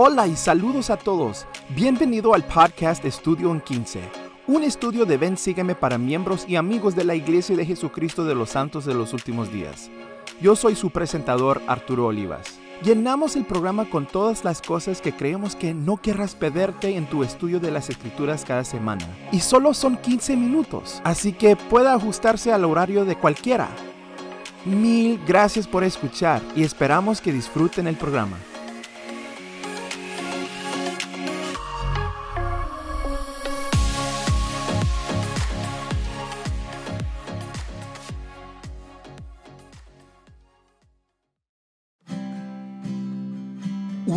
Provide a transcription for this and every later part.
Hola y saludos a todos. Bienvenido al podcast Estudio en 15, un estudio de Ven Sígueme para miembros y amigos de la Iglesia de Jesucristo de los Santos de los Últimos Días. Yo soy su presentador Arturo Olivas. Llenamos el programa con todas las cosas que creemos que no querrás perderte en tu estudio de las escrituras cada semana. Y solo son 15 minutos, así que puede ajustarse al horario de cualquiera. Mil gracias por escuchar y esperamos que disfruten el programa.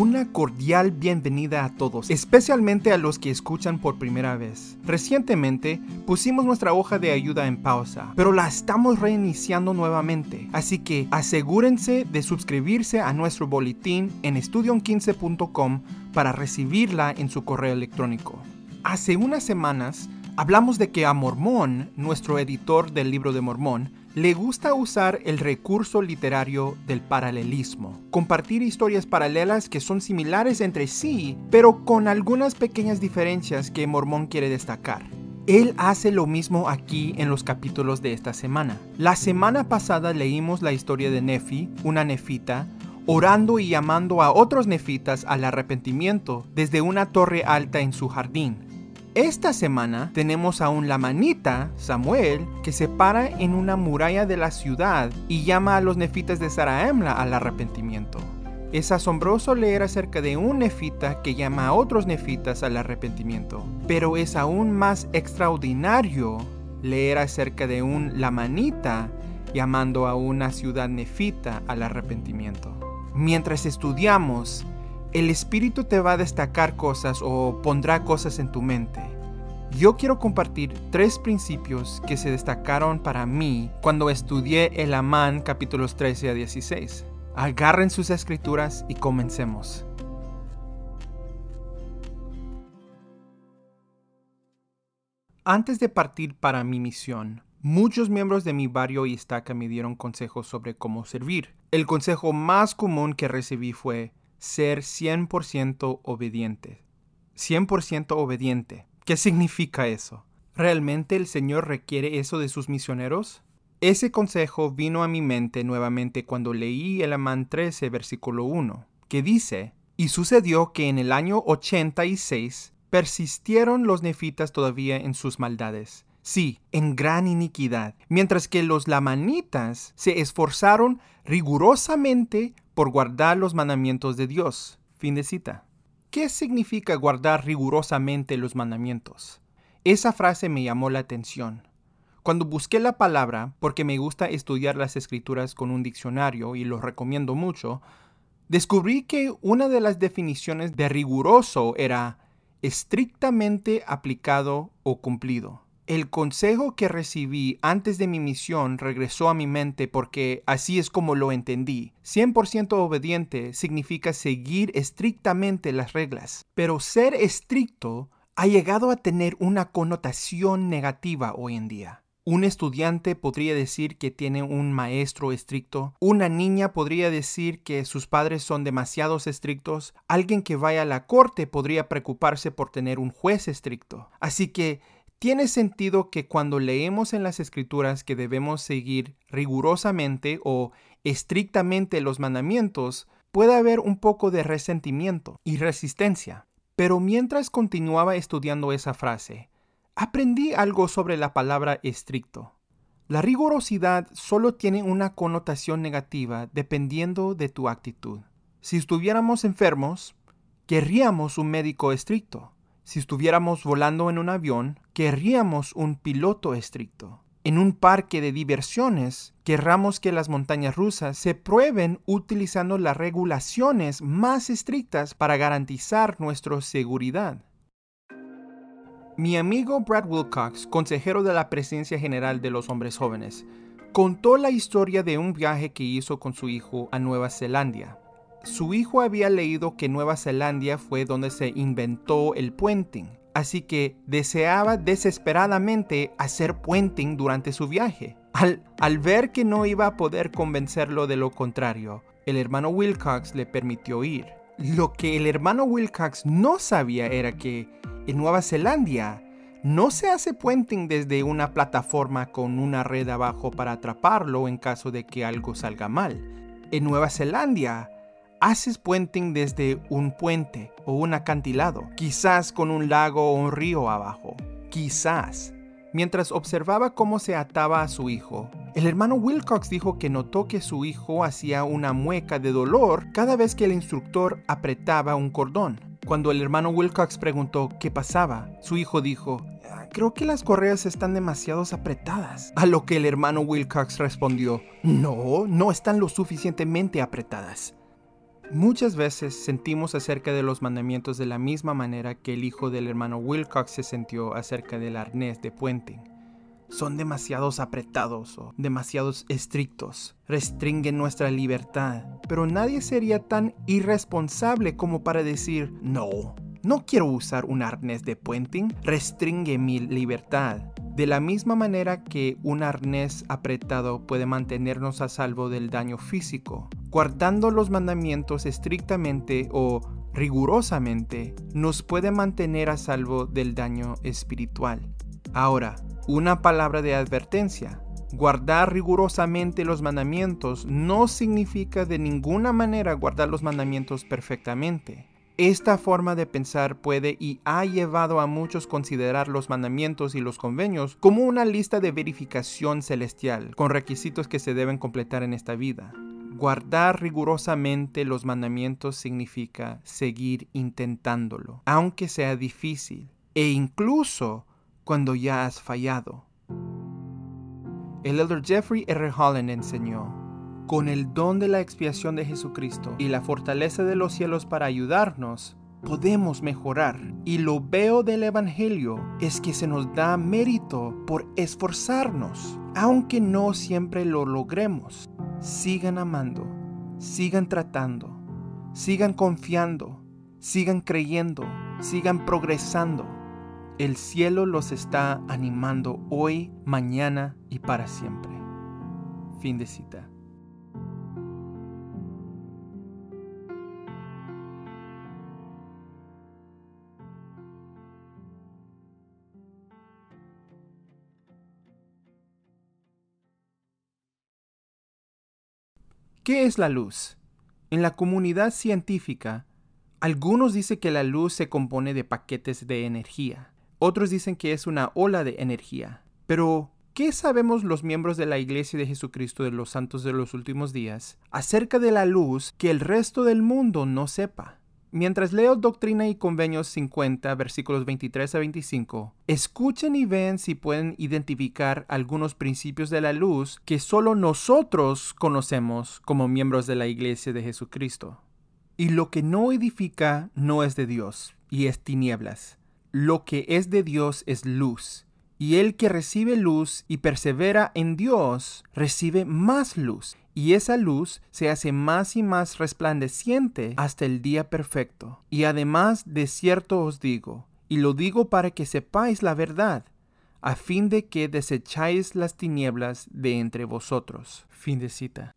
Una cordial bienvenida a todos, especialmente a los que escuchan por primera vez. Recientemente pusimos nuestra hoja de ayuda en pausa, pero la estamos reiniciando nuevamente, así que asegúrense de suscribirse a nuestro boletín en estudion15.com para recibirla en su correo electrónico. Hace unas semanas hablamos de que a Mormón, nuestro editor del libro de Mormón, le gusta usar el recurso literario del paralelismo, compartir historias paralelas que son similares entre sí, pero con algunas pequeñas diferencias que Mormón quiere destacar. Él hace lo mismo aquí en los capítulos de esta semana. La semana pasada leímos la historia de Nefi, una nefita, orando y llamando a otros nefitas al arrepentimiento desde una torre alta en su jardín. Esta semana tenemos a un lamanita, Samuel, que se para en una muralla de la ciudad y llama a los nefitas de Saraemla al arrepentimiento. Es asombroso leer acerca de un nefita que llama a otros nefitas al arrepentimiento, pero es aún más extraordinario leer acerca de un lamanita llamando a una ciudad nefita al arrepentimiento. Mientras estudiamos el Espíritu te va a destacar cosas o pondrá cosas en tu mente. Yo quiero compartir tres principios que se destacaron para mí cuando estudié el Amán capítulos 13 a 16. Agarren sus escrituras y comencemos. Antes de partir para mi misión, muchos miembros de mi barrio y estaca me dieron consejos sobre cómo servir. El consejo más común que recibí fue, ser 100% obediente. 100% obediente. ¿Qué significa eso? ¿Realmente el Señor requiere eso de sus misioneros? Ese consejo vino a mi mente nuevamente cuando leí el Amán 13, versículo 1, que dice, y sucedió que en el año 86 persistieron los nefitas todavía en sus maldades, sí, en gran iniquidad, mientras que los lamanitas se esforzaron rigurosamente por guardar los mandamientos de Dios. Fin de cita. ¿Qué significa guardar rigurosamente los mandamientos? Esa frase me llamó la atención. Cuando busqué la palabra, porque me gusta estudiar las escrituras con un diccionario y lo recomiendo mucho, descubrí que una de las definiciones de riguroso era estrictamente aplicado o cumplido. El consejo que recibí antes de mi misión regresó a mi mente porque así es como lo entendí. 100% obediente significa seguir estrictamente las reglas, pero ser estricto ha llegado a tener una connotación negativa hoy en día. Un estudiante podría decir que tiene un maestro estricto, una niña podría decir que sus padres son demasiado estrictos, alguien que vaya a la corte podría preocuparse por tener un juez estricto. Así que tiene sentido que cuando leemos en las escrituras que debemos seguir rigurosamente o estrictamente los mandamientos, puede haber un poco de resentimiento y resistencia. Pero mientras continuaba estudiando esa frase, aprendí algo sobre la palabra estricto. La rigurosidad solo tiene una connotación negativa dependiendo de tu actitud. Si estuviéramos enfermos, querríamos un médico estricto. Si estuviéramos volando en un avión, querríamos un piloto estricto. En un parque de diversiones, querramos que las montañas rusas se prueben utilizando las regulaciones más estrictas para garantizar nuestra seguridad. Mi amigo Brad Wilcox, consejero de la Presidencia General de los Hombres Jóvenes, contó la historia de un viaje que hizo con su hijo a Nueva Zelanda su hijo había leído que Nueva Zelanda fue donde se inventó el puenting, así que deseaba desesperadamente hacer puenting durante su viaje. Al, ver que no iba a poder convencerlo de lo contrario, el hermano Wilcox le permitió ir. Lo que el hermano Wilcox no sabía era que en Nueva Zelanda no se hace puenting desde una plataforma con una red abajo para atraparlo en caso de que algo salga mal. En Nueva Zelanda haces puenting desde un puente o un acantilado, quizás con un lago o un río abajo. Quizás. Mientras observaba cómo se ataba a su hijo, el hermano Wilcox dijo que notó que su hijo hacía una mueca de dolor cada vez que el instructor apretaba un cordón. Cuando el hermano Wilcox preguntó qué pasaba, su hijo dijo, ah, creo que las correas están demasiado apretadas. A lo que el hermano Wilcox respondió, no, no están lo suficientemente apretadas. Muchas veces sentimos acerca de los mandamientos de la misma manera que el hijo del hermano Wilcox se sintió acerca del arnés de puente. Son demasiados apretados o demasiados estrictos, restringen nuestra libertad, pero nadie sería tan irresponsable como para decir, no, no quiero usar un arnés de puenting, restringe mi libertad. De la misma manera que un arnés apretado puede mantenernos a salvo del daño físico, guardando los mandamientos estrictamente o rigurosamente, nos puede mantener a salvo del daño espiritual. Ahora, una palabra de advertencia. Guardar rigurosamente los mandamientos no significa de ninguna manera guardar los mandamientos perfectamente. Esta forma de pensar puede y ha llevado a muchos considerar los mandamientos y los convenios como una lista de verificación celestial, con requisitos que se deben completar en esta vida. Guardar rigurosamente los mandamientos significa seguir intentándolo, aunque sea difícil, e incluso cuando ya has fallado. El elder Jeffrey R. Holland enseñó, con el don de la expiación de Jesucristo y la fortaleza de los cielos para ayudarnos, podemos mejorar. Y lo veo del Evangelio es que se nos da mérito por esforzarnos, aunque no siempre lo logremos. Sigan amando, sigan tratando, sigan confiando, sigan creyendo, sigan progresando. El cielo los está animando hoy, mañana y para siempre. Fin de cita. ¿Qué es la luz? En la comunidad científica, algunos dicen que la luz se compone de paquetes de energía, otros dicen que es una ola de energía. Pero, ¿qué sabemos los miembros de la Iglesia de Jesucristo de los Santos de los Últimos Días acerca de la luz que el resto del mundo no sepa? Mientras leo Doctrina y Convenios 50, versículos 23 a 25, escuchen y ven si pueden identificar algunos principios de la luz que solo nosotros conocemos como miembros de la Iglesia de Jesucristo. Y lo que no edifica no es de Dios, y es tinieblas. Lo que es de Dios es luz, y el que recibe luz y persevera en Dios recibe más luz y esa luz se hace más y más resplandeciente hasta el día perfecto. Y además de cierto os digo, y lo digo para que sepáis la verdad, a fin de que desecháis las tinieblas de entre vosotros. Fin de cita.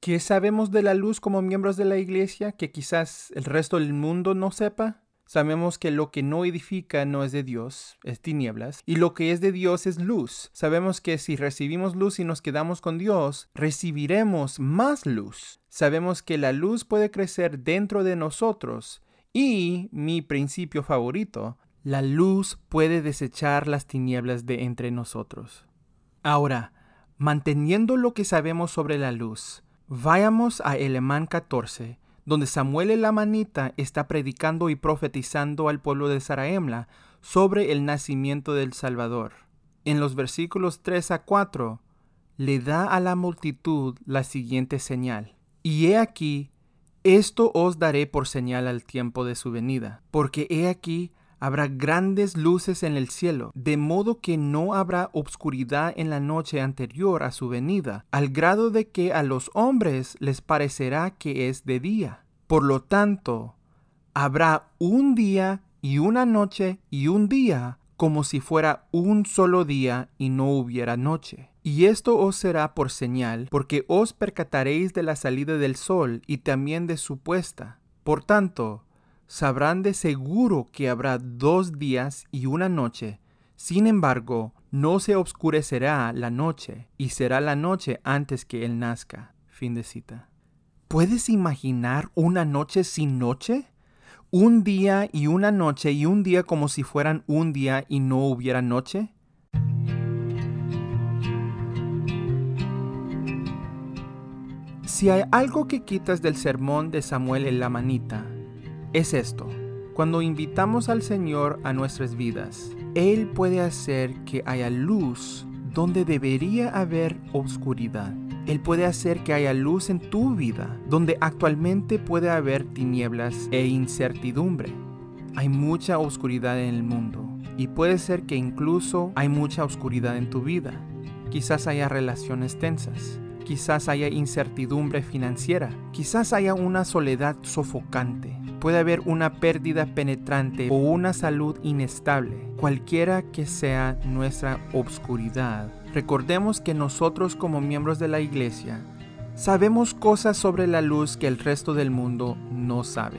¿Qué sabemos de la luz como miembros de la iglesia que quizás el resto del mundo no sepa? Sabemos que lo que no edifica no es de Dios, es tinieblas, y lo que es de Dios es luz. Sabemos que si recibimos luz y nos quedamos con Dios, recibiremos más luz. Sabemos que la luz puede crecer dentro de nosotros y, mi principio favorito, la luz puede desechar las tinieblas de entre nosotros. Ahora, manteniendo lo que sabemos sobre la luz, vayamos a Elemán 14 donde Samuel el Amanita está predicando y profetizando al pueblo de Saraemla sobre el nacimiento del Salvador. En los versículos 3 a 4, le da a la multitud la siguiente señal. Y he aquí, esto os daré por señal al tiempo de su venida, porque he aquí habrá grandes luces en el cielo, de modo que no habrá obscuridad en la noche anterior a su venida, al grado de que a los hombres les parecerá que es de día. Por lo tanto, habrá un día y una noche y un día como si fuera un solo día y no hubiera noche. Y esto os será por señal, porque os percataréis de la salida del sol y también de su puesta Por tanto, sabrán de seguro que habrá dos días y una noche. Sin embargo, no se obscurecerá la noche, y será la noche antes que él nazca. Fin de cita. ¿Puedes imaginar una noche sin noche? Un día y una noche y un día como si fueran un día y no hubiera noche? Si hay algo que quitas del sermón de Samuel en la manita, es esto. Cuando invitamos al Señor a nuestras vidas, Él puede hacer que haya luz donde debería haber oscuridad. Él puede hacer que haya luz en tu vida donde actualmente puede haber tinieblas e incertidumbre. Hay mucha oscuridad en el mundo y puede ser que incluso hay mucha oscuridad en tu vida. Quizás haya relaciones tensas, quizás haya incertidumbre financiera, quizás haya una soledad sofocante, puede haber una pérdida penetrante o una salud inestable, cualquiera que sea nuestra obscuridad. Recordemos que nosotros como miembros de la iglesia sabemos cosas sobre la luz que el resto del mundo no sabe.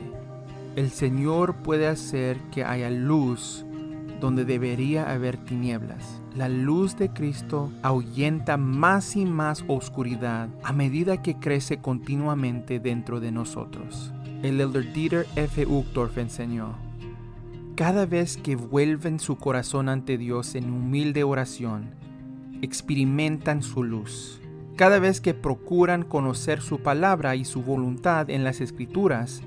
El Señor puede hacer que haya luz donde debería haber tinieblas. La luz de Cristo ahuyenta más y más oscuridad a medida que crece continuamente dentro de nosotros. El elder Dieter F. Uchtdorf enseñó, cada vez que vuelven su corazón ante Dios en humilde oración, experimentan su luz. Cada vez que procuran conocer su palabra y su voluntad en las escrituras,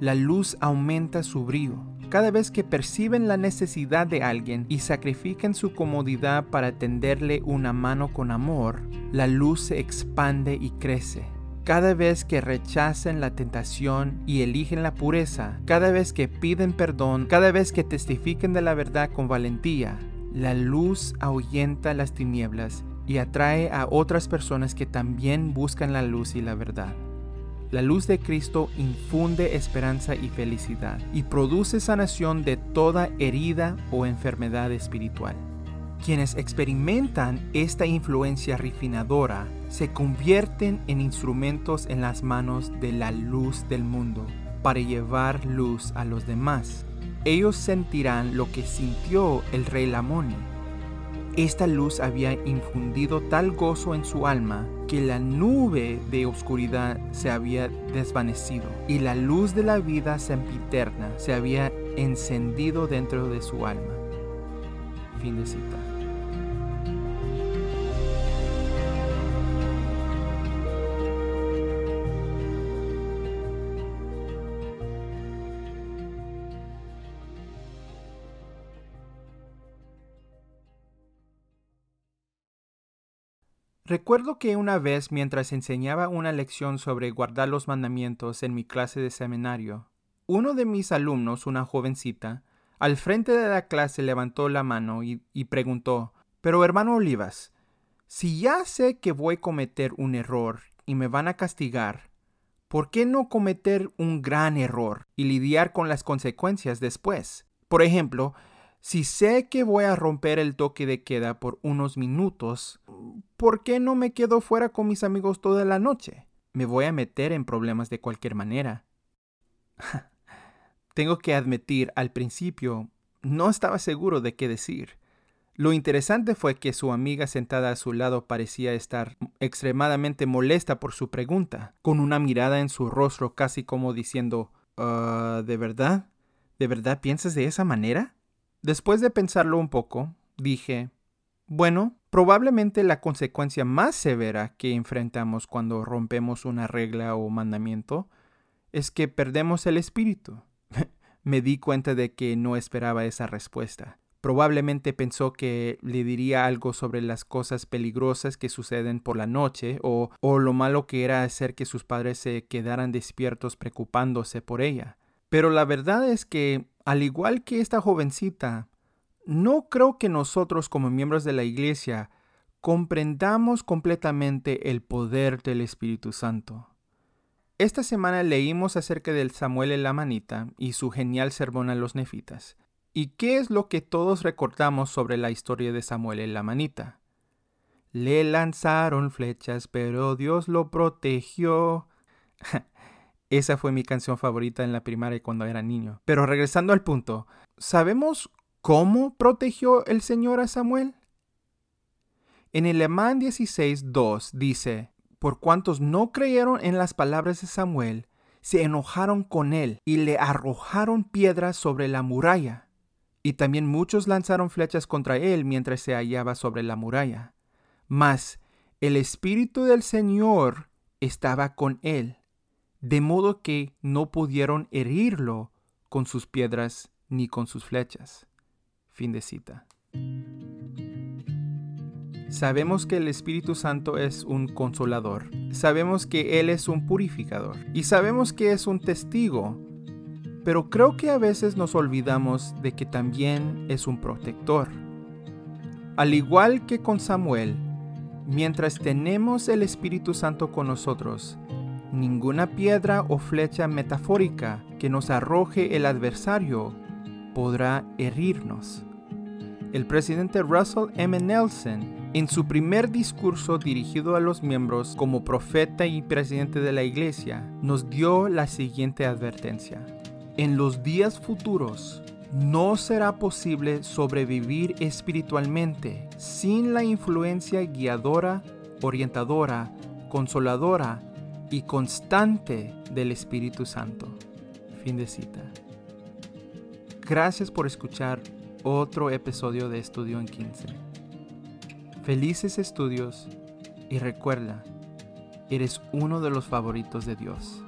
la luz aumenta su brillo cada vez que perciben la necesidad de alguien y sacrifican su comodidad para tenderle una mano con amor, la luz se expande y crece. Cada vez que rechacen la tentación y eligen la pureza, cada vez que piden perdón, cada vez que testifiquen de la verdad con valentía, la luz ahuyenta las tinieblas y atrae a otras personas que también buscan la luz y la verdad. La luz de Cristo infunde esperanza y felicidad y produce sanación de toda herida o enfermedad espiritual. Quienes experimentan esta influencia refinadora se convierten en instrumentos en las manos de la luz del mundo para llevar luz a los demás. Ellos sentirán lo que sintió el rey Lamoni esta luz había infundido tal gozo en su alma que la nube de oscuridad se había desvanecido y la luz de la vida sempiterna se había encendido dentro de su alma. Fin de cita. Recuerdo que una vez mientras enseñaba una lección sobre guardar los mandamientos en mi clase de seminario, uno de mis alumnos, una jovencita, al frente de la clase levantó la mano y, preguntó, Pero hermano Olivas, si ya sé que voy a cometer un error y me van a castigar, ¿por qué no cometer un gran error y lidiar con las consecuencias después? Por ejemplo, si sé que voy a romper el toque de queda por unos minutos, ¿por qué no me quedo fuera con mis amigos toda la noche? Me voy a meter en problemas de cualquier manera. Tengo que admitir, al principio no estaba seguro de qué decir. Lo interesante fue que su amiga sentada a su lado parecía estar extremadamente molesta por su pregunta, con una mirada en su rostro casi como diciendo, ah, ¿de verdad? ¿De verdad piensas de esa manera? Después de pensarlo un poco, dije, bueno, probablemente la consecuencia más severa que enfrentamos cuando rompemos una regla o mandamiento es que perdemos el espíritu. Me di cuenta de que no esperaba esa respuesta. Probablemente pensó que le diría algo sobre las cosas peligrosas que suceden por la noche o, lo malo que era hacer que sus padres se quedaran despiertos preocupándose por ella. Pero la verdad es que al igual que esta jovencita, no creo que nosotros como miembros de la Iglesia comprendamos completamente el poder del Espíritu Santo. Esta semana leímos acerca del Samuel en la manita y su genial sermón a los nefitas. ¿Y qué es lo que todos recordamos sobre la historia de Samuel en la manita? Le lanzaron flechas, pero Dios lo protegió. Esa fue mi canción favorita en la primaria cuando era niño. Pero regresando al punto, ¿sabemos cómo protegió el Señor a Samuel? En el Lemán 16.2 dice, por cuantos no creyeron en las palabras de Samuel, se enojaron con él y le arrojaron piedras sobre la muralla. Y también muchos lanzaron flechas contra él mientras se hallaba sobre la muralla. Mas el Espíritu del Señor estaba con él, de modo que no pudieron herirlo con sus piedras ni con sus flechas. Fin de cita. Sabemos que el Espíritu Santo es un consolador, sabemos que Él es un purificador y sabemos que es un testigo, pero creo que a veces nos olvidamos de que también es un protector. Al igual que con Samuel, mientras tenemos el Espíritu Santo con nosotros, ninguna piedra o flecha metafórica que nos arroje el adversario podrá herirnos. El presidente Russell M. Nelson en su primer discurso dirigido a los miembros como profeta y presidente de la iglesia, nos dio la siguiente advertencia. En los días futuros, no será posible sobrevivir espiritualmente sin la influencia guiadora, orientadora, consoladora y constante del Espíritu Santo. Fin de cita. Gracias por escuchar otro episodio de Estudio en 15. Felices estudios y recuerda, eres uno de los favoritos de Dios.